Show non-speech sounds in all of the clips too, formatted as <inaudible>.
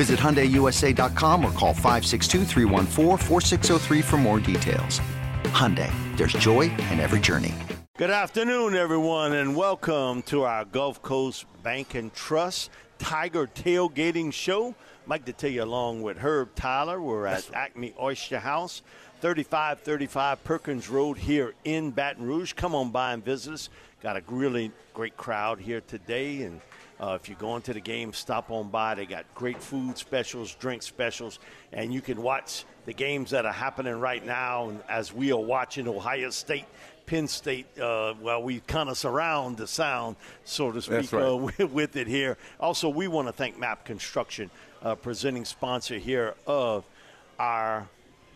Visit HyundaiUSA.com or call 562 for more details. Hyundai, there's joy in every journey. Good afternoon, everyone, and welcome to our Gulf Coast Bank and Trust Tiger Tailgating Show. Mike Detillier, along with Herb Tyler, we're at Acme Oyster House, 3535 Perkins Road here in Baton Rouge. Come on by and visit us. Got a really great crowd here today, and uh, if you're going to the game, stop on by. They got great food specials, drink specials, and you can watch the games that are happening right now. And as we are watching Ohio State, Penn State, uh, well, we kind of surround the sound, so to speak, right. uh, <laughs> with, with, it here. Also, we want to thank Map Construction, uh, presenting sponsor here of our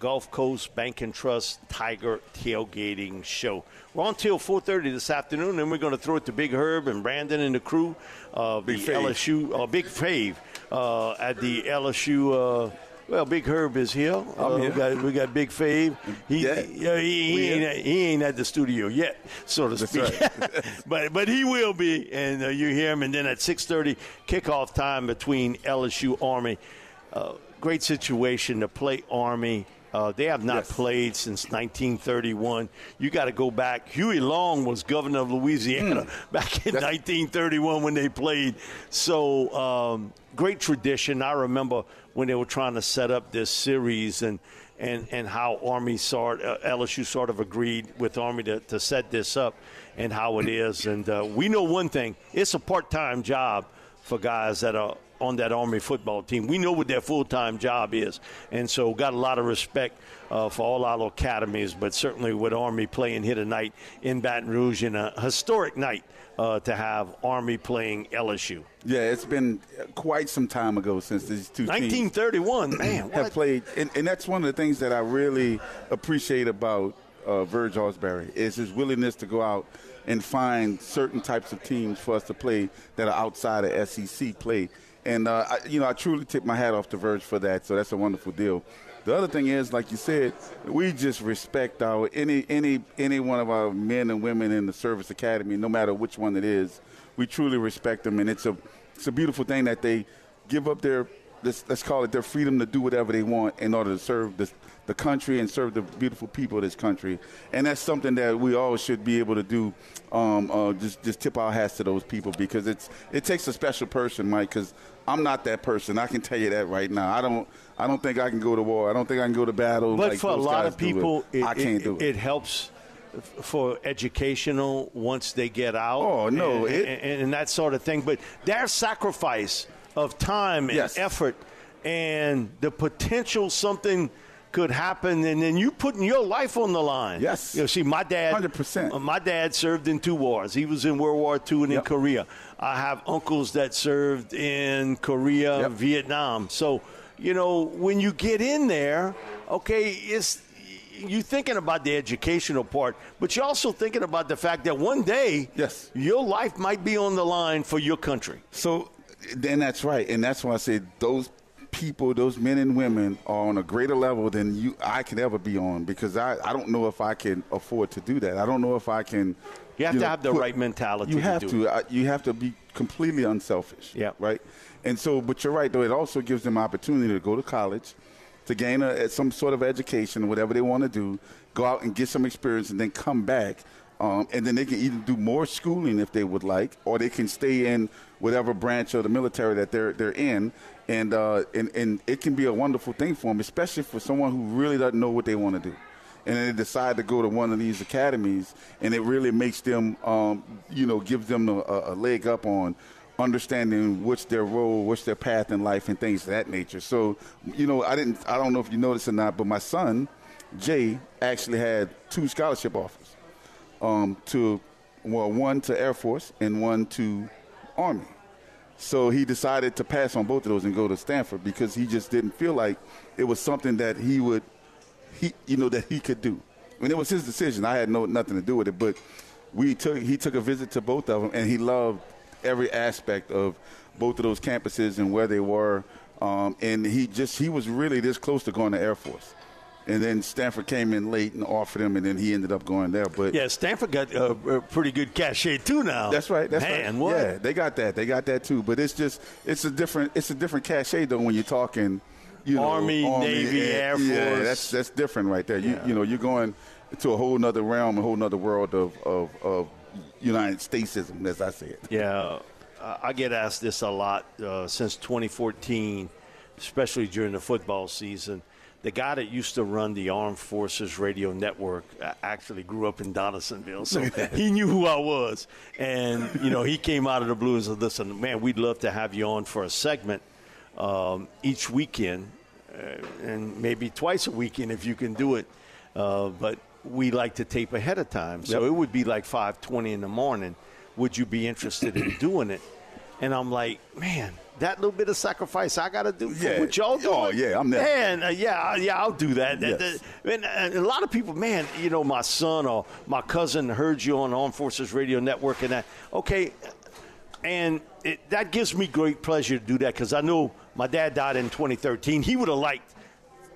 Gulf Coast Bank and Trust Tiger Tailgating Show. We're on till 4:30 this afternoon, and we're going to throw it to Big Herb and Brandon and the crew of Big the Fave. LSU, uh, Big Fave, uh, at the LSU. Uh, well, Big Herb is here. Uh, we, got, we got Big Fave. He, Yeah. yeah, he, he, ain't, at- he ain't at the studio yet, so to speak. right. <laughs> <laughs> but but he will be, and uh, you hear him. And then at 6:30, kickoff time between LSU Army. Uh, great situation to play Army. Uh, they have not Yes. played since 1931. You got to go back. Huey Long was governor of Louisiana <laughs> back in 1931 when they played. So um, great tradition. I remember when they were trying to set up this series and and, and how Army sort uh, LSU sort of agreed with Army to, to set this up and how it is. And uh, we know one thing: it's a part-time job for guys that are on that Army football team. We know what their full time job is. And so, got a lot of respect uh, for all our academies, but certainly with Army playing here tonight in Baton Rouge in a historic night uh, to have Army playing LSU. Yeah, it's been quite some time ago since these two teams 1931, <clears throat> man. have What? played, and, and that's one of the things that I really appreciate about uh, Verge Ausberry is his willingness to go out and find certain types of teams for us to play that are outside of SEC play. And uh, I, you know, I truly tip my hat off to Verge for that. So that's a wonderful deal. The other thing is, like you said, we just respect our any any any one of our men and women in the service academy, no matter which one it is. We truly respect them, and it's a it's a beautiful thing that they give up their let's, let's call it their freedom to do whatever they want in order to serve the, the country and serve the beautiful people of this country. And that's something that we all should be able to do. Um, uh, just just tip our hats to those people because it's it takes a special person, Mike. Because I'm not that person. I can tell you that right now. I don't I don't think I can go to war. I don't think I can go to battle. But like for a lot of do it. people, it, I can't it, do it. it helps for educational once they get out. Oh, no, and, and, and that sort of thing. But their sacrifice of time and Yes. effort and the potential something could happen, and then you putting your life on the line. Yes. You know, see, my dad, 100%. uh, My dad served in two wars. He was in World War II and in Korea. I have uncles that served in Korea, Yep. Vietnam. So, you know, when you get in there, okay, it's you thinking about the educational part, but you're also thinking about the fact that one day, Yes. your life might be on the line for your country. So, then that's right, and that's why I say those people, those men and women, are on a greater level than you I could ever be on because I, I don't know if I can afford to do that. I don't know if I can. You have to know, have the put- right mentality You to have do to. I, you have to be completely unselfish. Yeah. Right. And so, but you're right though. It also gives them opportunity to go to college, to gain a, some sort of education, whatever they want to do, go out and get some experience, and then come back Um, and then they can either do more schooling if they would like, or they can stay in whatever branch of the military that they're they're in, and uh, and and it can be a wonderful thing for them, especially for someone who really doesn't know what they want to do, and they decide to go to one of these academies, and it really makes them, um, you know, gives them a, a leg up on understanding what's their role, what's their path in life, and things of that nature. So, you know, I didn't, I don't know if you noticed or not, but my son, Jay, actually had two scholarship offers um, to, well, one to Air Force and one to Army. So he decided to pass on both of those and go to Stanford because he just didn't feel like it was something that he would, he, you know, that he could do. I mean, it was his decision. I had no nothing to do with it, but we took he took a visit to both of them, and he loved every aspect of both of those campuses and where they were. Um, and he just he was really this close to going to Air Force. And then Stanford came in late and offered him, and then he ended up going there. But yeah, Stanford got a, a pretty good cachet too now. That's right. That's Man, right. what? Yeah, they got that. They got that too. But it's just it's a different it's a different cachet though when you're talking. You know, Army, Navy, and- Air Yeah, Force. that's that's different right there. You you know you're going to a whole nother realm, a whole nother world of of, of United Statesism, as I say it. Yeah, I I get asked this a lot uh, since 2014, especially during the football season. The guy that used to run the Armed Forces Radio Network uh, actually grew up in Donaldsonville, so <laughs> he knew who I was. And, you know, he came out of the blue and said, listen, man, we'd love to have you on for a segment um, each weekend uh, and maybe twice a weekend if you can do it. Uh, but we like to tape ahead of time, so Yep. it would be like 5:20 in the morning. Would you be interested in <clears throat> doing it? And I'm like, man, that little bit of sacrifice I got to do Yeah. what y'all doing. Oh, yeah, I'm there. Man, uh, yeah, yeah, I'll do that. Yes. and, uh, a lot of people, man, you know, my son or my cousin heard you on Armed Forces Radio Network and that. Okay, and it, that gives me great pleasure to do that because I know my dad died in 2013. He would have liked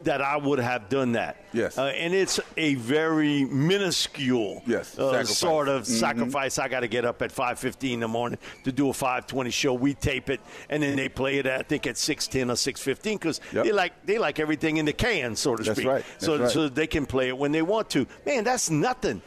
that I would have done that. Yes. Uh, and it's a very minuscule Yes, uh, sort of Mhm. sacrifice. I got to get up at 5.15 in the morning to do a 5.20 show. We tape it, and then they play it, I think, at 6.10 or 6.15 because Yep. they, like, they like everything in the can, so to That's speak. right. So, right. so they can play it when they want to. Man, that's nothing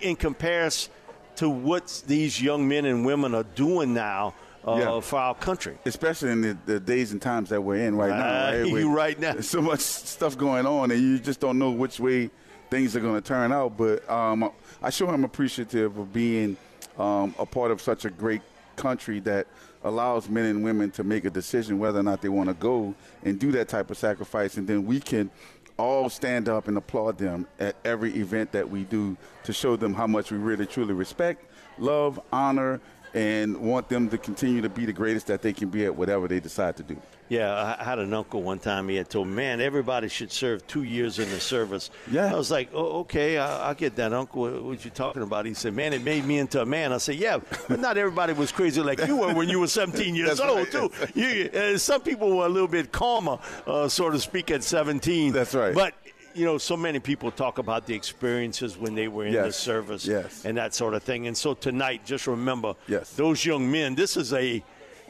in comparison to what these young men and women are doing now uh, Yeah. for our country. especially in the, the days and times that we're in right now. Right, <laughs> you right now. There's so much stuff going on, and you just don't know which way things are going to turn out. But um, I sure am appreciative of being um, a part of such a great country that allows men and women to make a decision whether or not they want to go and do that type of sacrifice, and then we can all stand up and applaud them at every event that we do to show them how much we really truly respect, love, honor, and want them to continue to be the greatest that they can be at whatever they decide to do. Yeah, I had an uncle one time. He had told "Man, everybody should serve two years in the service." Yeah. I was like, "Oh, okay, I, I get that, Uncle. What, you talking about?" He said, "Man, it made me into a man." I said, "Yeah, but not everybody was crazy like you were when you were 17 years old, right. too. You, uh, some people were a little bit calmer, uh, so to speak, at 17. That's right. But you know, so many people talk about the experiences when they were in the service Yes. and that sort of thing. And so tonight, just remember, Yes. those young men. This is a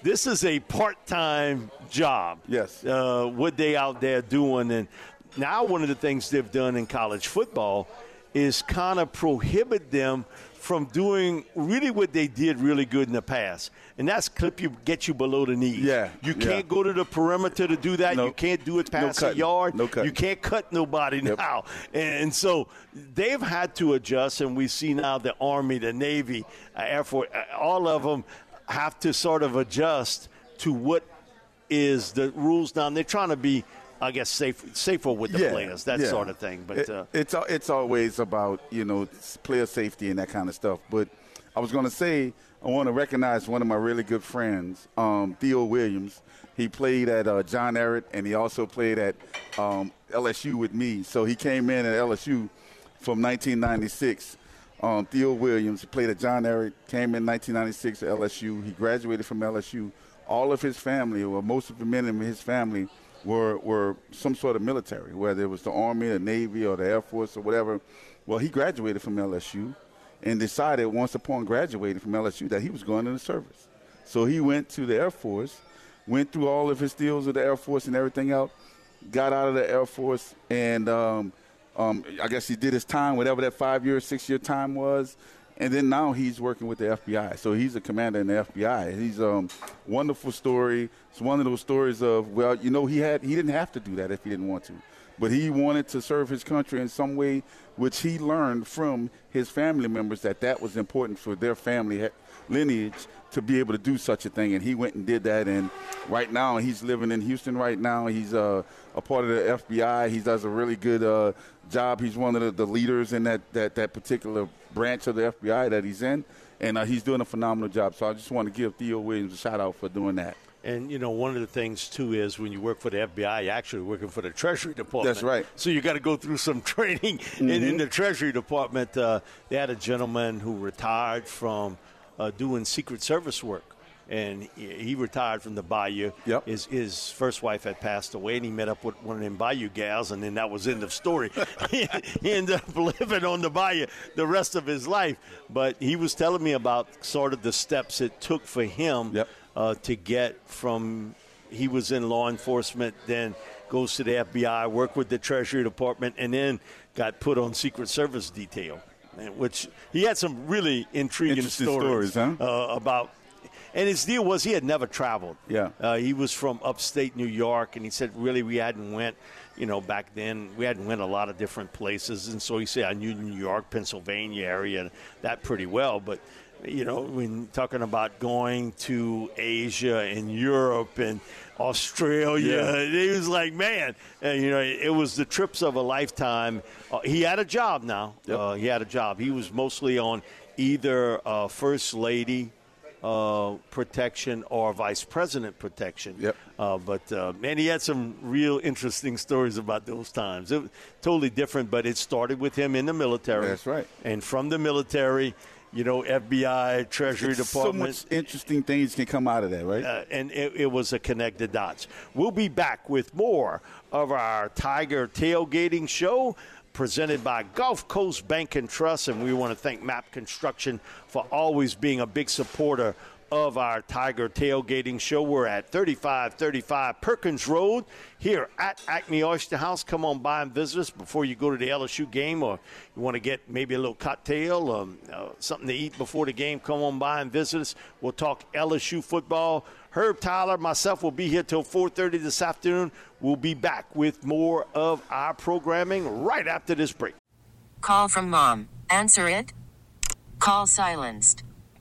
this is a part-time job. Yes. Uh, what they out there doing, and now one of the things they've done in college football is kind of prohibit them from doing really what they did really good in the past, and that's clip you, get you below the knees. Yeah, you can't go to the perimeter to do that. No. You can't do it past the cutting. yard. No cutting. You can't cut nobody Yep. now, and so they've had to adjust. And we see now the Army, the Navy, uh, Air Force, uh, all of them have to sort of adjust to what is the rules now. And they're trying to be, I guess, safe, safer with the players, that yeah. sort of thing. But It- uh, it's it's always about you know player safety and that kind of stuff. But I was going to say I want to recognize one of my really good friends, um, Theo Williams. He played at uh, John Ehret, and he also played at um, LSU with me. So he came in at LSU from 1996. Um, Theo Williams he played at John Ehret, came in 1996 at LSU. He graduated from LSU. All of his family, or most of the men in his family, were were some sort of military, whether it was the Army, the Navy, or the Air Force, or whatever. Well, he graduated from LSU and decided once upon graduating from LSU that he was going into service. So he went to the Air Force, went through all of his deals with the Air Force and everything else, got out of the Air Force, and um, um, I guess he did his time, whatever that five year, six year time was, and then now he's working with the FBI. So he's a commander in the FBI. He's a um, wonderful story. It's one of those stories of well, you know, he had he didn't have to do that if he didn't want to, but he wanted to serve his country in some way, which he learned from his family members that that was important for their family lineage to be able to do such a thing. And he went and did that. And right now, he's living in Houston. Right now, he's uh, a part of the FBI. He does a really good uh, job. He's one of the, the leaders in that, that that particular branch of the FBI that he's in, and uh, he's doing a phenomenal job. So I just want to give Theo Williams a shout out for doing that. And you know, one of the things too is when you work for the FBI, you're actually working for the Treasury Department. That's right. So you got to go through some <laughs> training mm-hmm. in, in, mm-hmm. the Treasury Department. Uh, they had a gentleman who retired from uh, doing Secret Service work. And he retired from the Bayou. Yep. His, his first wife had passed away, and he met up with one of them Bayou gals, and then that was end of story. <laughs> he, he ended up <laughs> living on the Bayou the rest of his life. But he was telling me about sort of the steps it took for him yep. uh, to get from he was in law enforcement, then goes to the FBI, worked with the Treasury Department, and then got put on Secret Service detail which he had some really intriguing stories, stories huh? uh, about. And his deal was he had never traveled. Yeah, uh, he was from upstate New York, and he said really we hadn't went. You know, back then we hadn't went a lot of different places, and so he said I knew New York, Pennsylvania area, that pretty well, but you know, when talking about going to Asia and Europe and Australia, yeah. <laughs> he was like, man, and, you know, it was the trips of a lifetime. Uh, he had a job now. Yep. Uh, he had a job. He was mostly on either uh, first lady uh, protection or vice president protection. Yep. Uh, but uh, man, he had some real interesting stories about those times. It was totally different, but it started with him in the military. That's right. And from the military you know, FBI, Treasury it's Department. So much interesting things can come out of that, right? Uh, and it, it, was a connected dots. We'll be back with more of our Tiger tailgating show presented by Gulf Coast Bank and Trust. And we want to thank MAP Construction for always being a big supporter of our Tiger Tailgating Show. We're at 3535 Perkins Road here at Acme Oyster House. Come on by and visit us before you go to the LSU game or you want to get maybe a little cocktail, um, uh, something to eat before the game. Come on by and visit us. We'll talk LSU football. Herb Tyler, myself will be here till 4:30 this afternoon. We'll be back with more of our programming right after this break. Call from mom. Answer it. Call silenced.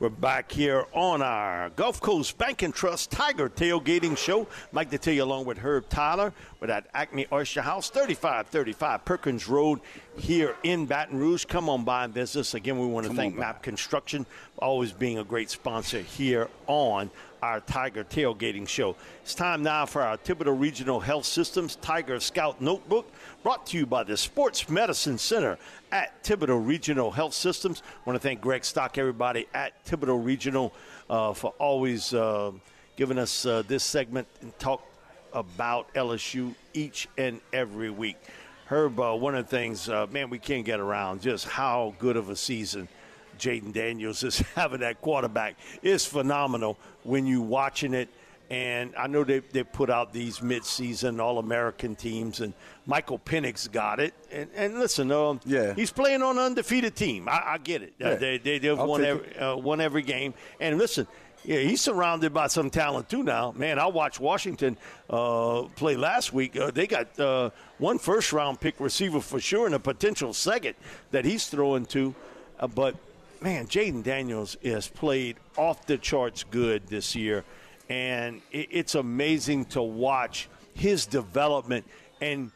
We're back here on our Gulf Coast Bank and Trust Tiger Tailgating Show. Mike Detillier along with Herb Tyler. We're at Acme Oyster House, 3535 Perkins Road here in Baton Rouge. Come on by and visit us. Again, we want to Come thank MAP Construction always being a great sponsor here on our Tiger Tailgating Show. It's time now for our Thibodaux Regional Health Systems Tiger Scout Notebook, brought to you by the Sports Medicine Center at Thibodaux Regional Health Systems. I want to thank Greg Stock, everybody at Thibodaux Regional, uh, for always uh, giving us uh, this segment and talk about LSU each and every week. Herb, uh, one of the things, uh, man, we can't get around just how good of a season Jayden Daniels is <laughs> having that quarterback. It's phenomenal when you watching it And I know they, they put out these midseason All American teams, and Michael Penix got it. And, and listen, um, Yeah. he's playing on an undefeated team. I, I get it. Uh, Yeah. they, they, they've won every, uh, won every game. And listen, yeah, he's surrounded by some talent too now. Man, I watched Washington uh, play last week. Uh, they got uh, one first round pick receiver for sure and a potential second that he's throwing to. Uh, but, man, Jayden Daniels has played off the charts good this year. And it, it's amazing to watch his development. And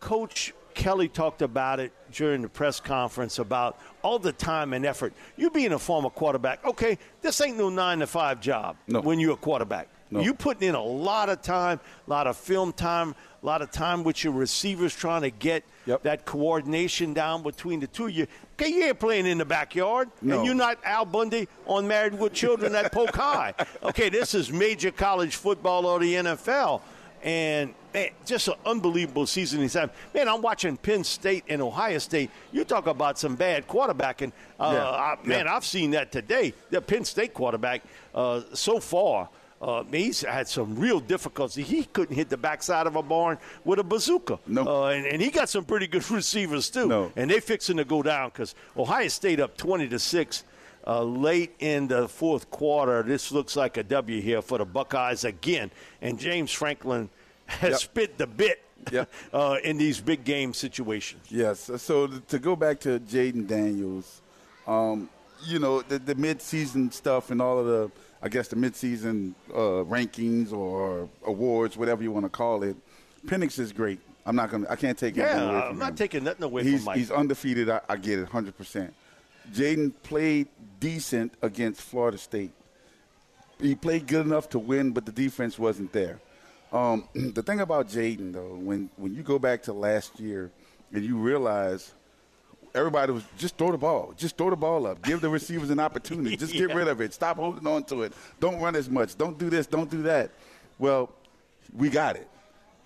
Coach Kelly talked about it during the press conference about all the time and effort. You being a former quarterback, okay, this ain't no nine to five job No. when you're a quarterback. No. You putting in a lot of time, a lot of film time, a lot of time with your receivers trying to get Yep. that coordination down between the two of you. Okay, you ain't playing in the backyard, No. and you're not Al Bundy on Married with Children at Polk <laughs> High. Okay, this is major college football or the NFL. And man, just an unbelievable season he's having. Man, I'm watching Penn State and Ohio State. You talk about some bad quarterbacking. Uh, Yeah. I, man, Yeah. I've seen that today. The Penn State quarterback, uh, so far, uh, he's had some real difficulty. He couldn't hit the backside of a barn with a bazooka. No. Uh, and, and he got some pretty good <laughs> receivers too. No. And they fixing to go down because Ohio State up 20 to six. Uh, late in the fourth quarter, this looks like a W here for the Buckeyes again. And James Franklin has Yep. spit the bit Yep. <laughs> uh, in these big game situations. Yes. So to go back to Jayden Daniels, um, you know the, the mid-season stuff and all of the, I guess the mid-season uh, rankings or awards, whatever you want to call it. Penix is great. I'm not gonna. I can't take anything Yeah, away from I'm him. not taking nothing away he's, from Mike. He's undefeated. I, I get it, 100. percent Jayden played decent against Florida State. He played good enough to win, but the defense wasn't there. Um, <clears throat> the thing about Jayden, though, when when you go back to last year and you realize everybody was just throw the ball, just throw the ball up, give the receivers an opportunity, just get <laughs> Yeah. rid of it, stop holding on to it, don't run as much, don't do this, don't do that. Well, we got it.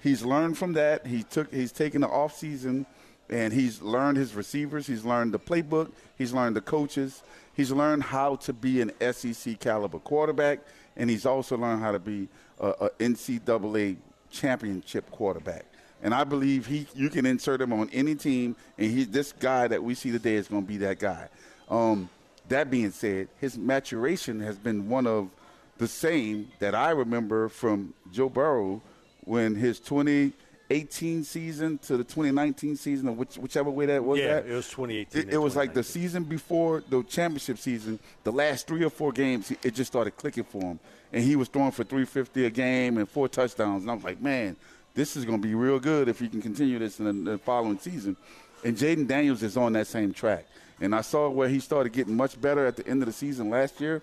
He's learned from that. He took he's taken the off season and he's learned his receivers, he's learned the playbook, he's learned the coaches, he's learned how to be an SEC caliber quarterback, and he's also learned how to be a, a NCAA championship quarterback. And I believe he you can insert him on any team, and he this guy that we see today is going to be that guy. Um, that being said, his maturation has been one of the same that I remember from Joe Burrow when his 2018 season to the 2019 season, or which, whichever way that was. Yeah, it was 2018 It, it was like the season before the championship season, the last three or four games, it just started clicking for him, and he was throwing for 350 a game and four touchdowns, and I was like, man, this is going to be real good if you can continue this in the, the following season. And Jayden Daniels is on that same track, and I saw where he started getting much better at the end of the season last year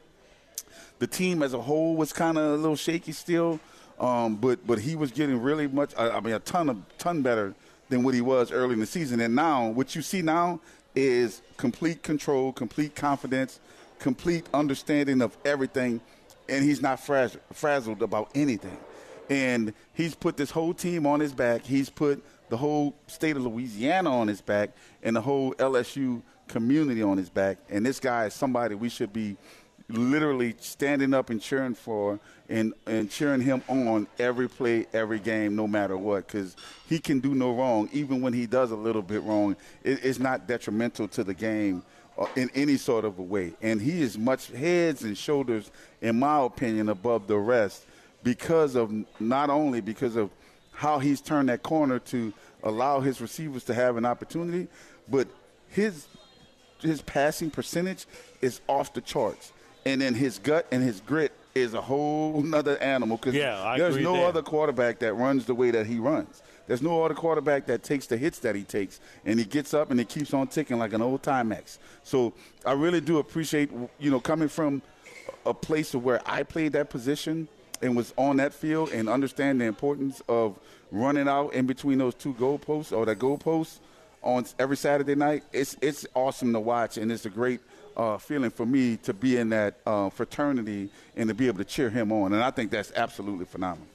the team as a whole was kind of a little shaky still, um, but but he was getting really much. I I mean, a ton of ton better than what he was early in the season. And now, what you see now is complete control, complete confidence, complete understanding of everything, and he's not fraz- frazzled about anything. And he's put this whole team on his back. He's put the whole state of Louisiana on his back, and the whole LSU community on his back. And this guy is somebody we should be literally standing up and cheering for and, and cheering him on every play, every game, no matter what, because he can do no wrong. Even when he does a little bit wrong, it, it's not detrimental to the game uh, in any sort of a way. And he is much heads and shoulders, in my opinion, above the rest because of not only because of how he's turned that corner to allow his receivers to have an opportunity, but his his passing percentage is off the charts, and then his gut and his grit is a whole nother animal. Because Yeah, I there's no there. other quarterback that runs the way that he runs. There's no other quarterback that takes the hits that he takes, and he gets up and he keeps on ticking like an old Timex. So I really do appreciate, you know, coming from a place of where I played that position and was on that field and understand the importance of running out in between those two goalposts or that goalposts on every Saturday night. It's it's awesome to watch, and it's a great uh, feeling for me to be in that uh, fraternity and to be able to cheer him on. And I think that's absolutely phenomenal.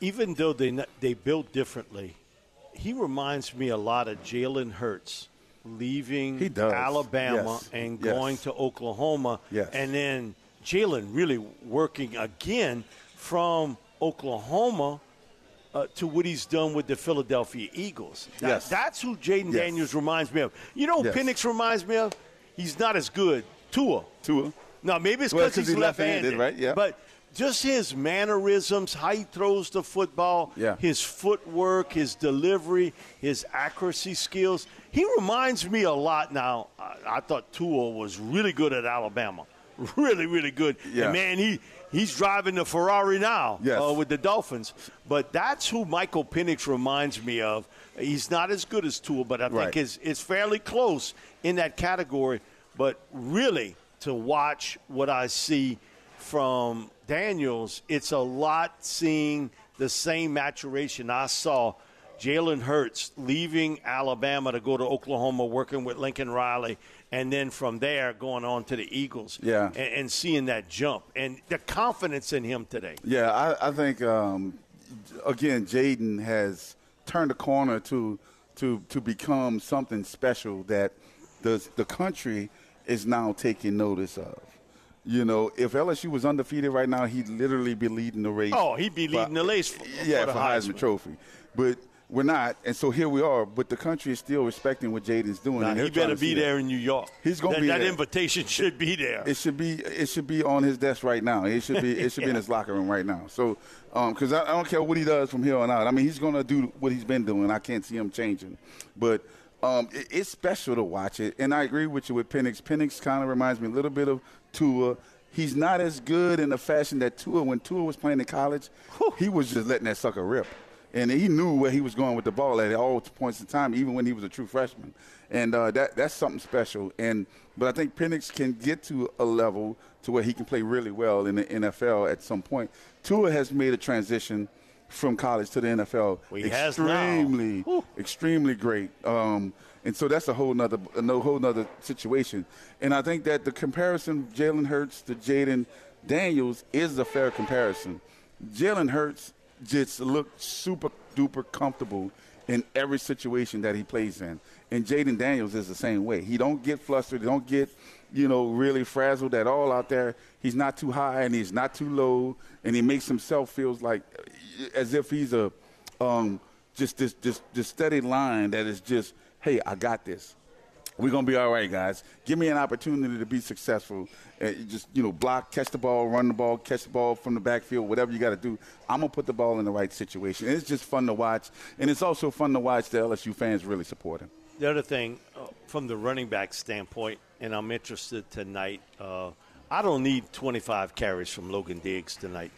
even though they they built differently, he reminds me a lot of Jalen Hurts leaving. Alabama Yes. and Yes. going to Oklahoma, Yes. and then Jalen really working again from Oklahoma uh, to what he's done with the Philadelphia Eagles. That- Yes. That's who Jayden Yes. Daniels reminds me of. You know who Yes. Penix reminds me of? He's not as good. Tua. Tua. Now, maybe it's Well, he's he's left-handed, left-handed, right? Yeah. But just his mannerisms, how he throws the football, Yeah. his footwork, his delivery, his accuracy skills. He reminds me a lot now. I, I thought Tua was really good at Alabama. <laughs> Really, really good. Yeah. And man, he he's driving the Ferrari now Yes. uh, with the Dolphins. But that's who Michael Penix reminds me of. He's not as good as Tua, but I think Right. it's, it's fairly close in that category. But really, to watch what I see from Daniels, it's a lot seeing the same maturation I saw. Jalen Hurts leaving Alabama to go to Oklahoma, working with Lincoln Riley, and then from there going on to the Eagles. Yeah. and, and seeing that jump and the confidence in him today. Yeah, I, I think um, again, Jayden has turned a corner to to to become something special that the the country is now taking notice of. You know, if LSU was undefeated right now, he'd literally be leading the race. Oh, he'd be leading for- the race for- yeah, for the Heisman Heisman. Trophy. But we're not, and so here we are. But the country is still respecting what Jayden's doing. And he better to be that. there in New York. He's gonna that, be That there. invitation should be there. It should be it should be on his desk right now. It should be it should be in <laughs> his locker room right now. So, because I, I don't care what he does from here on out. I mean, he's going to do what he's been doing. I can't see him changing. But um, it, it's special to watch it, and I agree with you with Penix. Penix kind of reminds me a little bit of Tua. He's not as good in the fashion that Tua. When Tua was playing in college, he was just letting that sucker rip and he knew where he was going with the ball at all points in time, even when he was a true freshman. And uh, that that's something special. And but I think Penix can get to a level to where he can play really well in the NFL at some point. Tua has made a transition from college to the NFL Well, he extremely, extremely great. Um, and so that's a whole nother, a no- whole nother situation. And I think that the comparison Jalen Hurts to Jayden Daniels is a fair comparison. Jalen Hurts just looked super duper comfortable in every situation that he plays in. And Jayden Daniels is the same way. He don't get flustered. He don't get, you know, really frazzled at all out there. He's not too high and he's not too low, and he makes himself feels like as if he's a um, just this this this steady line that is just, hey, I got this. We're gonna be all right, guys. Give me an opportunity to be successful. Uh, just you know, block, catch the ball, run the ball, catch the ball from the backfield, whatever you got to do. I'm gonna put the ball in the right situation. And it's just fun to watch, and it's also fun to watch the LSU fans really support him. The other thing, uh, from the running back standpoint, and I'm interested tonight, uh, I don't need 25 carries from Logan Diggs tonight.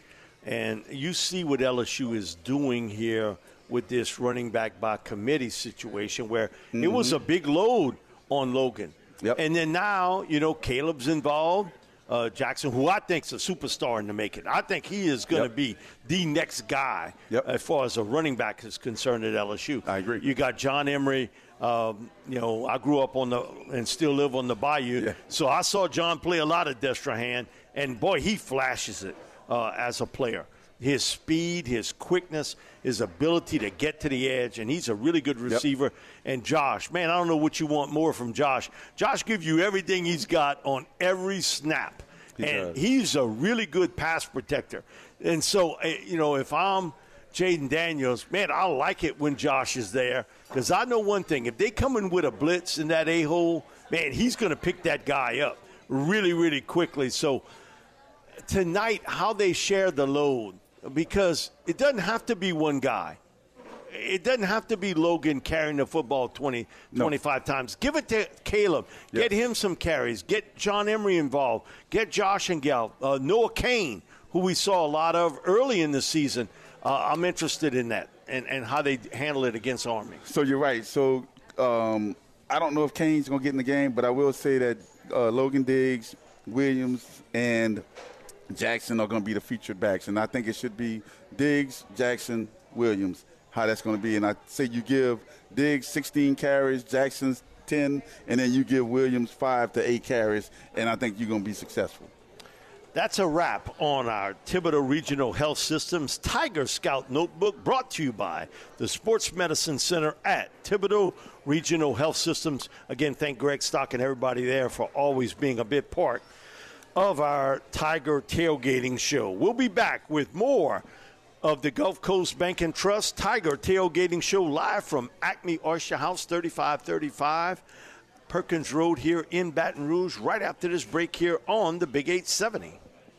And you see what LSU is doing here with this running back by committee situation where it was a big load on Logan. Yep. And then now, you know, Kaleb's involved. Uh, Jackson, who I think's a superstar in the making. I think he is going to Yep. be the next guy Yep. as far as a running back is concerned at LSU. I agree. You got John Emery. Um, you know, I grew up on the and still live on the Bayou, Yeah. so I saw John play a lot of Destrehan, and boy, he flashes it uh, as a player. His speed, his quickness, his ability to get to the edge, and he's a really good receiver. And Josh, man, I don't know what you want more from Josh. Josh gives you everything he's got on every snap, He and does. he's a really good pass protector. And so, eh, you know, if I'm Jayden Daniels, man, I like it when Josh is there because I know one thing: if they come in with a blitz in that a hole, man, he's going to pick that guy up really, really quickly. So tonight, how they share the load because it doesn't have to be one guy. It doesn't have to be Logan carrying the football 20, 25 times. Give it to Kaleb. Get him some carries. Get John Emery involved. Get Josh and Gal. Uh, Noah Cain, who we saw a lot of early in the season. Uh, I'm interested in that and, and how they handle it against Army. So you're right. So um, I don't know if Kane's going to get in the game, but I will say that uh, Logan Diggs, Williams, and Jackson are going to be the featured backs. And I think it should be Diggs, Jackson, Williams, how that's going to be. And I say you give Diggs 16 carries, Jackson's 10, and then you give Williams 5 to 8 carries, and I think you're going to be successful. That's a wrap on our Thibodaux Regional Health Systems Tiger Scout Notebook brought to you by the Sports Medicine Center at Thibodaux Regional Health Systems. Again, thank Greg Stock and everybody there for always being a big part of our Tiger tailgating show. We'll be back with more of the Gulf Coast Bank and Trust Tiger Tailgating Show live from Acme Oyster House 3535 Perkins Road here in Baton Rouge right after this break here on the Big 870.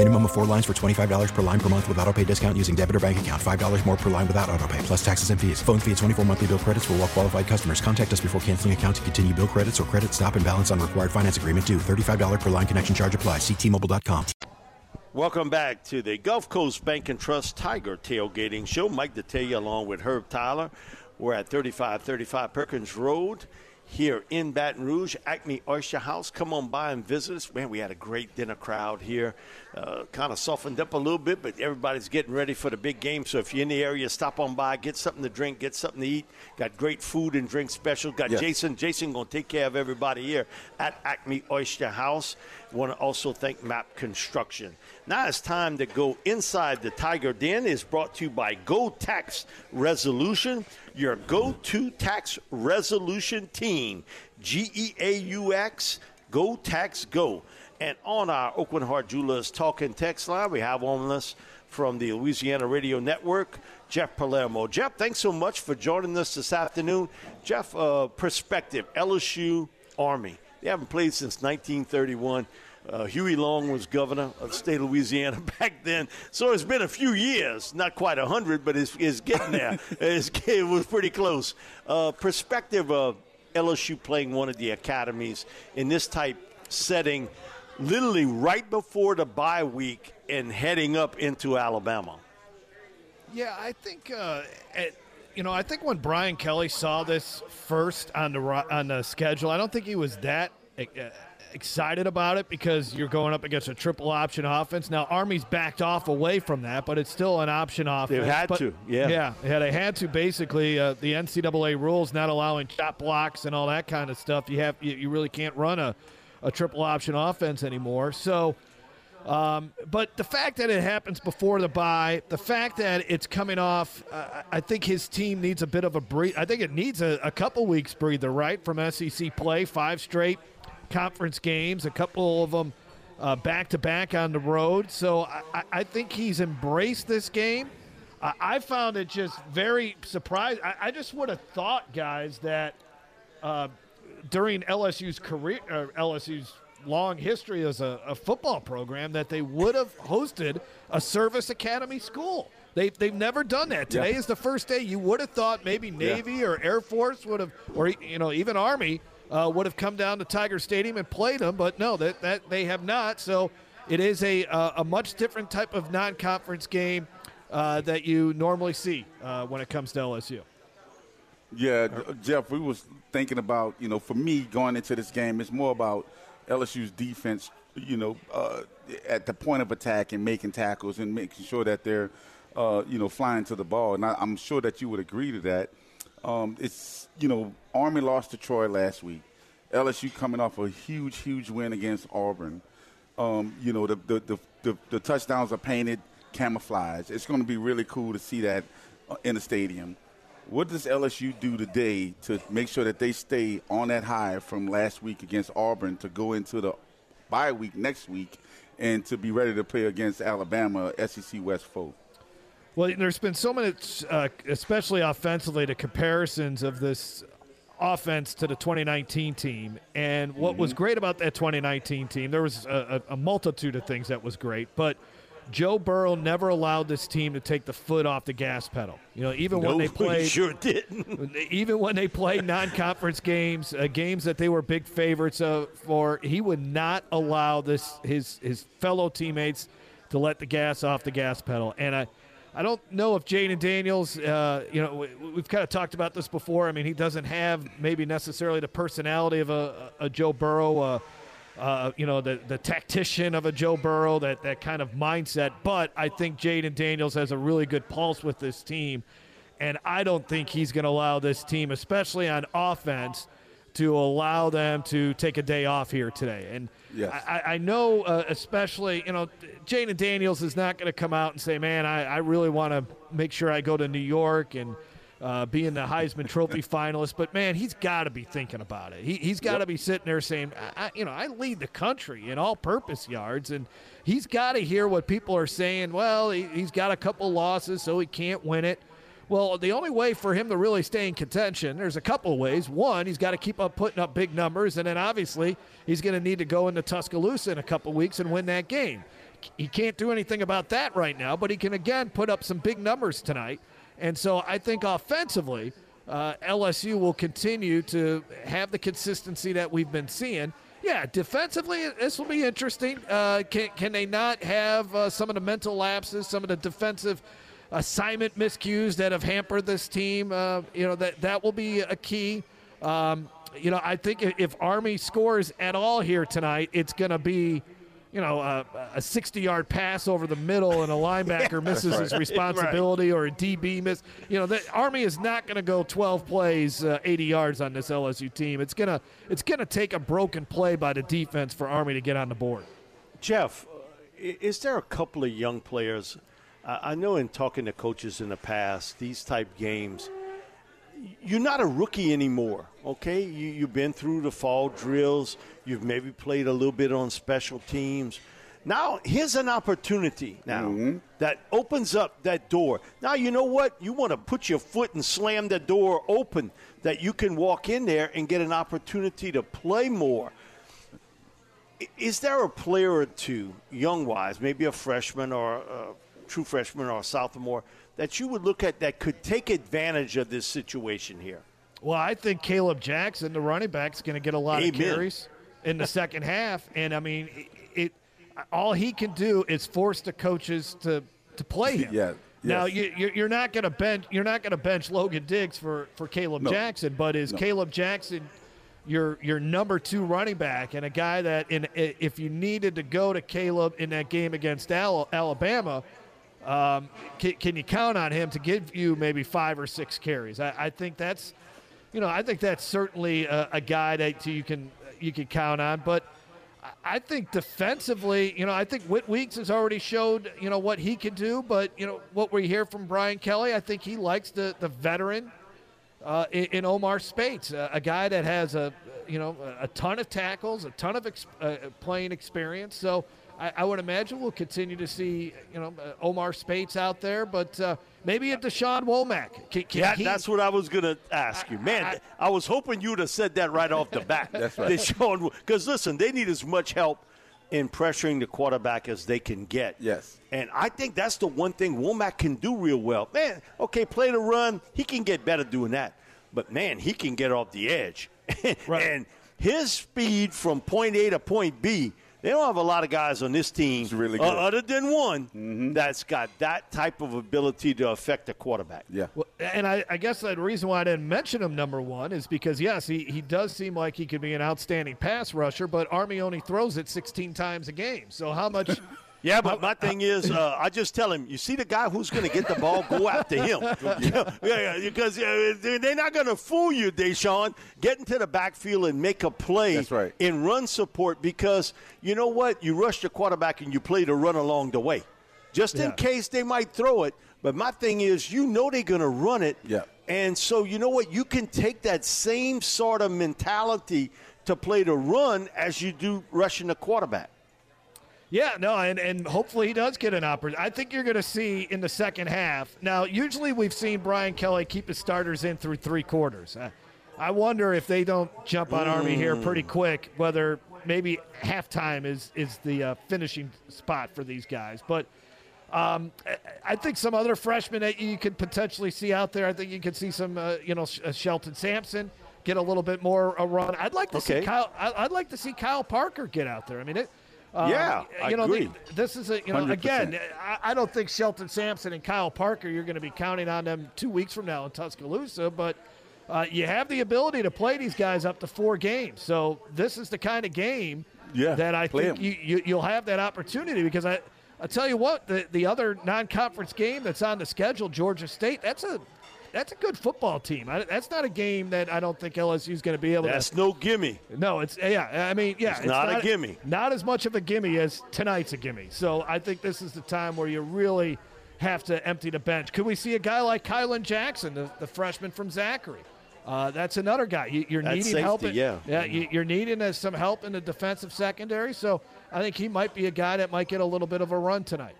Minimum of four lines for $25 per line per month with auto pay discount using debit or bank account. $5 more per line without auto pay, plus taxes and fees. Phone fee at 24 monthly bill credits for all well qualified customers. Contact us before canceling account to continue bill credits or credit stop and balance on required finance agreement due. $35 per line connection charge apply. Ctmobile.com. Welcome back to the Gulf Coast Bank and Trust Tiger Tailgating Show. Mike Detillier along with Herb Tyler. We're at 3535 Perkins Road here in Baton Rouge, Acme Oyster House. Come on by and visit us. Man, we had a great dinner crowd here. Uh, kind of softened up a little bit, but everybody's getting ready for the big game. So if you're in the area, stop on by, get something to drink, get something to eat. Got great food and drink special. Got Yes. Jason. Jason going to take care of everybody here at Acme Oyster House. Want to also thank Map Construction. Now it's time to go inside the Tiger Den. is brought to you by Go Tax Resolution, your go-to tax resolution team. G E A U X. Go Tax Go. And on our Oakland Heart Jewelers talking text line, we have on us from the Louisiana Radio Network, Jeff Palermo. Jeff, thanks so much for joining us this afternoon. Jeff, uh, perspective, LSU Army. They haven't played since 1931. Uh, Huey Long was governor of the state of Louisiana <laughs> back then. So it's been a few years, not quite a 100, but it's, it's getting there. <laughs> it's, it was pretty close. Uh, perspective of LSU playing one of the academies in this type setting, literally right before the bye week and heading up into Alabama. Yeah, I think uh, at, you know, I think when Brian Kelly saw this first on the on the schedule, I don't think he was that uh, excited about it because you're going up against a triple option offense. Now Army's backed off away from that, but it's still an option offense. They had But- to, yeah. yeah, yeah. They had to basically. Uh, the NCAA rules not allowing chop blocks and all that kind of stuff. You have you, you really can't run a a triple option offense anymore. So. Um, but the fact that it happens before the bye, the fact that it's coming off, uh, I think his team needs a bit of a breathe. I think it needs a, a couple weeks breather, right, from SEC play, five straight conference games, a couple of them back to back on the road. So I, I- think he's embraced this game. I, I found it just very surprising. I, I just would have thought, guys, that uh, during LSU's career, uh, LSU's long history as a, a football program, that they would have hosted a service academy school. They, they've never done that. Today Yeah. is the first day. You would have thought maybe Navy or Air Force would have, or you know, even Army uh, would have come down to Tiger Stadium and played them, but no, that, that they have not. So it is a uh, a much different type of non-conference game uh, that you normally see uh, when it comes to LSU. Yeah, Jeff, we was thinking about, you know, for me going into this game, it's more about LSU's defense you know, uh, at the point of attack and making tackles and making sure that they're, uh, you know, flying to the ball. And I, am sure that you would agree to that. Um, it's, you know, Army lost to Troy last week. LSU coming off a huge, huge win against Auburn. Um, you know, the, the, the, the, the touchdowns are painted camouflage. It's going to be really cool to see that uh, in the stadium. What does LSU do today to make sure that they stay on that high from last week against Auburn to go into the bye week next week and to be ready to play against Alabama, SEC West foe? Well, there's been so many, uh, especially offensively, the comparisons of this offense to the 2019 team. And what mm-hmm. was great about that 2019 team, there was a, a, multitude of things that was great, but – Joe Burrow never allowed this team to take the foot off the gas pedal. You know, even when they <laughs> played, sure didn't. <laughs> even when they played non-conference games, uh, games that they were big favorites uh, for, he would not allow this his his fellow teammates to let the gas off the gas pedal. And I, I don't know if Jayden Daniels, uh, you know, we, have kind of talked about this before. I mean, he doesn't have maybe necessarily the personality of a, a Joe Burrow uh, uh, you know, the, the tactician of a Joe Burrow, that, that kind of mindset. But I think Jayden Daniels has a really good pulse with this team. And I don't think he's going to allow this team, especially on offense, to allow them to take a day off here today. And yes. I, I know, uh, especially, you know, Jayden Daniels is not going to come out and say, man, I, I really want to make sure I go to New York and – uh, being the Heisman Trophy <laughs> finalist. But man, he's got to be thinking about it. He, has got to yep. be sitting there saying, I, you know, I lead the country in all-purpose yards, and he's got to hear what people are saying. Well, he, he's got a couple losses, so he can't win it. Well, the only way for him to really stay in contention, there's a couple ways. One, he's got to keep up putting up big numbers, and then obviously he's going to need to go into Tuscaloosa in a couple weeks and win that game. He can't do anything about that right now, but he can again put up some big numbers tonight. And so I think offensively, uh, LSU will continue to have the consistency that we've been seeing. Yeah, defensively, this will be interesting. Uh, can, can they not have uh, some of the mental lapses, some of the defensive assignment miscues that have hampered this team? Uh, you know, that, that will be a key. Um, you know, I think if Army scores at all here tonight, it's going to be – you know, a, a 60 yard pass over the middle and a <laughs> linebacker yeah, misses right. his <laughs> responsibility right. or a DB miss. You know, the Army is not going to go 12 plays, uh, 80 yards on this LSU team. It's gonna it's gonna take a broken play by the defense for Army to get on the board. Jeff, is there a couple of young players? I know in talking to coaches in the past, these type games you're not a rookie anymore, okay? You, you've been through the fall drills. You've maybe played a little bit on special teams. Now, here's an opportunity now mm-hmm. that opens up that door. Now, you know what? You want to put your foot and slam the door open that you can walk in there and get an opportunity to play more. Is there a player or two, young wise, maybe a freshman or a true freshman or a sophomore, that you would look at that could take advantage of this situation here? Well, I think Kaleb Jackson, the running back, is going to get a lot Amen. of carries in the second half, and I mean, it, it, all he can do is force the coaches to to play him. <laughs> Yeah. Now you, you're not going to bench you're not going to bench Logan Diggs for for Kaleb no. Jackson, but is no. Kaleb Jackson your your number two running back and a guy that in if you needed to go to Kaleb in that game against Alabama, um, can, can, you count on him to give you maybe five or six carries? I, I think that's, you know, I think that's certainly a, a guy that you can you can count on. But I think defensively, you know, I think Whit Weeks has already showed, you know, what he can do. But you know, what we hear from Brian Kelly, I think he likes the the veteran uh, in, in, Omar Speights, a guy that has a you know a ton of tackles, a ton of ex- uh, playing experience. So I, I, would imagine we'll continue to see, you know, uh, Omar Speights out there, but uh, maybe a Da'Shawn Womack. Can, can yeah, he, that's what I was going to ask you. Man, I, I, I, was hoping you would have said that right off the bat. <laughs> that's right. Da'Shawn, because listen, they need as much help in pressuring the quarterback as they can get. Yes. And I think that's the one thing Womack can do real well. Man, okay, play the run. He can get better doing that. But man, he can get off the edge. <laughs> right. and his speed from point A to point B – They don't have a lot of guys on this team, really uh, good. other than one, Mm-hmm. that's got that type of ability to affect a quarterback. Yeah. Well, and I, I guess the reason why I didn't mention him number one is because yes, he, he does seem like he could be an outstanding pass rusher, but Army only throws it 16 times a game. So how much? <laughs> Yeah, but my thing is, uh, I just tell him, you see the guy who's going to get the ball, go after him. <laughs> <laughs> yeah, yeah, because uh, they're not going to fool you, Da'Shawn. Get into the backfield and make a play That's right. in run support because you know what? You rush the quarterback and you play the run along the way. Just in case they might throw it. But my thing is, you know they're going to run it. Yeah. And so, you know what? You can take that same sort of mentality to play the run as you do rushing the quarterback. Yeah, no, and, and hopefully he does get an opportunity. I think you're going to see in the second half. Now, usually we've seen Brian Kelly keep his starters in through three quarters. Uh, I wonder if they don't jump on Army here pretty quick, whether maybe halftime is is the uh, finishing spot for these guys. But um, I- I think some other freshmen that you could potentially see out there. I think you could see some, uh, you know, Sh- uh, Shelton Sampson get a little bit more a run. I'd like to Okay. see Kyle. I'd like to see Kyle Parker get out there. I mean, it. Um, Yeah, you know, the- this is a you know 100%. again. I, I don't think Shelton Sampson and Kyle Parker. You're going to be counting on them two weeks from now in Tuscaloosa, but. Uh, you have the ability to play these guys up to four games, so this is the kind of game Yeah, that I think you, you you'll have that opportunity because I I tell you what the the other non-conference game that's on the schedule Georgia State that's a that's a good football team. I, that's not a game that I don't think LSU is going to be able That's to. That's no gimme. No, it's yeah. I mean, yeah, It's not a gimme. Not as much of a gimme as tonight's a gimme. So I think this is the time where you really have to empty the bench. Could we see a guy like Kylan Jackson, the, the freshman from Zachary? Uh, that's another guy. You, you're That's needing safety, help. in- yeah. yeah. You, you're needing uh, some help in the defensive secondary. So I think he might be a guy that might get a little bit of a run tonight.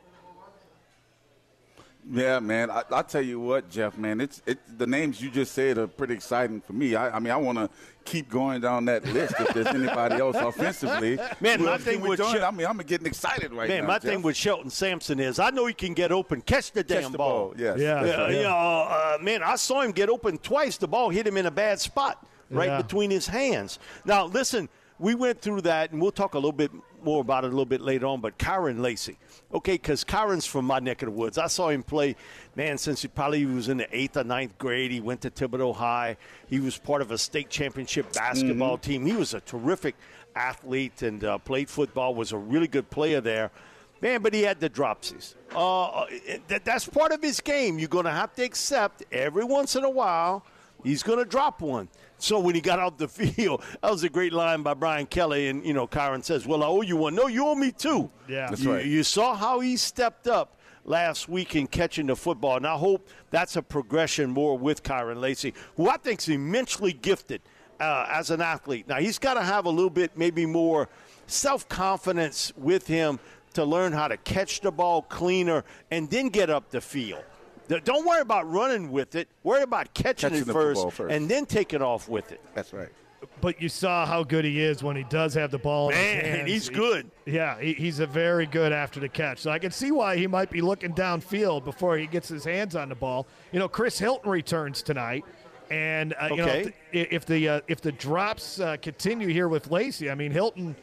Yeah, man. I, I tell you what, Jeff, man. It's it. The names you just said are pretty exciting for me. I, I mean, I want to keep going down that list if there's anybody else offensively. <laughs> Man, who my thing with? Shel- I mean, I'm getting excited right Man, now. my Jeff. thing with Shelton Sampson is I know he can get open, catch the Catch damn the ball. ball, yes. Yeah. Yeah, you know, uh, man, I saw him get open twice. The ball hit him in a bad spot, right Yeah. between his hands. Now, listen, we went through that, and we'll talk a little bit more about it a little bit later on. But Kyren Lacy, okay, because Kyren's from my neck of the woods. I saw him play, man, since he probably was in the eighth or ninth grade. He went to Thibodaux High. He was part of a state championship basketball team. He was a terrific athlete and uh, played football. Was a really good player there. Man, but he had the dropsies. Uh, that, that's part of his game. You're going to have to accept every once in a while he's going to drop one. So when he got out the <laughs> field, that was a great line by Brian Kelly. And, you know, Kyren says, Well, I owe you one. No, you owe me two. Yeah. That's you, right. you saw how he stepped up last week in catching the football. And I hope that's a progression more with Kyren Lacy, who I think is immensely gifted uh, as an athlete. Now, he's got to have a little bit, maybe more self confidence with him to learn how to catch the ball cleaner and then get up the field. Th- Don't worry about running with it. Worry about catching, Catching it first, first. and then taking off with it. That's right. But you saw how good he is when he does have the ball. in his Man, hands. he's He- good. Yeah, he, he's a very good after the catch. So I can see why he might be looking downfield before he gets his hands on the ball. You know, Chris Hilton returns tonight, and uh, you know if the if the, uh, if the drops uh, continue here with Lacy, I mean Hilton.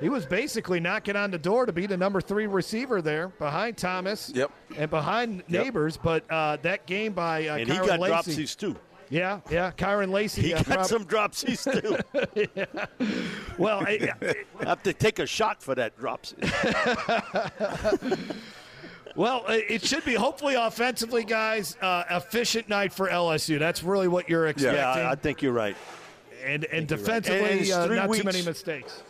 He was basically knocking on the door to be the number three receiver there behind Thomas Yep. and behind Nabers. But uh, that game by uh, And he got Lacy, dropsies, too. Yeah, yeah, Kyren Lacy. He uh, got prob- some dropsies, too. <laughs> <laughs> Well, I, I <laughs> have to take a shot for that dropsy. Well, uh, it should be hopefully offensively, guys. Uh, efficient night for LSU. That's really what you're expecting. Yeah, I, I think you're right. and and you're right. defensively, And uh, not too many mistakes.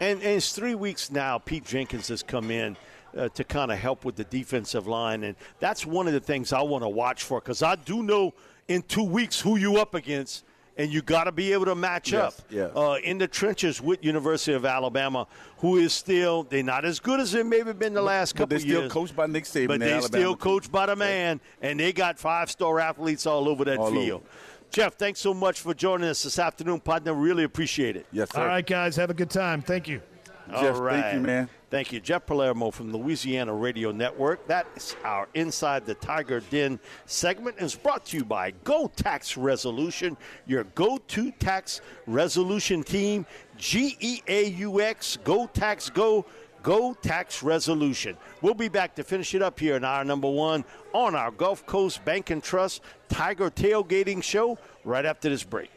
And, and it's three weeks now. Pete Jenkins has come in uh, to kind of help with the defensive line, and that's one of the things I want to watch for because I do know in two weeks who you up against, and you got to be able to match Yes, up yes. Uh, in the trenches with University of Alabama, who is still they're not as good as they maybe been the last But couple they're still years. coached by Nick Saban. but they Alabama still coached by the man, and they got five star athletes all over that All field. over. Jeff, thanks so much for joining us this afternoon, partner. Really appreciate it. Yes, sir. All right, guys, have a good time. Thank you. Jeff, All right. thank you, man. Thank you. Jeff Palermo from Louisiana Radio Network. That's our Inside the Tiger Den segment is brought to you by Geaux Tax Resolution, your go-to tax resolution team, G-E-A-U-X, Go Tax Go, Geaux Tax Resolution. We'll be back to finish it up here in our number one on our Gulf Coast Bank and Trust Tiger Tailgating Show right after this break.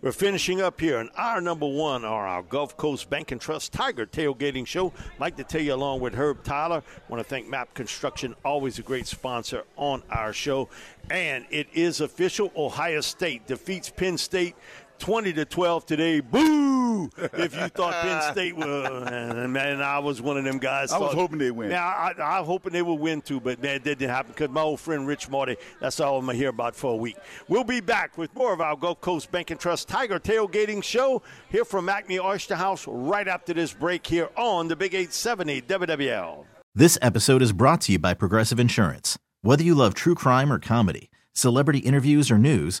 We're finishing up here in our number one on our Gulf Coast Bank and Trust Tiger Tailgating Show. like to tell you, along with Herb Tyler, want to thank Map Construction, always a great sponsor on our show. And it is official: Ohio State defeats Penn State 20 to 12 today. Boo! If you thought Penn State was, <laughs> man, I was one of them guys. I was hoping they'd win. Yeah, I, I, I'm hoping they will win too, but man, that didn't happen because my old friend Rich Marty, that's all I'm going to hear about for a week. We'll be back with more of our Gulf Coast Bank and Trust Tiger Tailgating Show here from Acme Oyster House right after this break here on the Big 870 WWL. This episode is brought to you by Progressive Insurance. Whether you love true crime or comedy, celebrity interviews or news,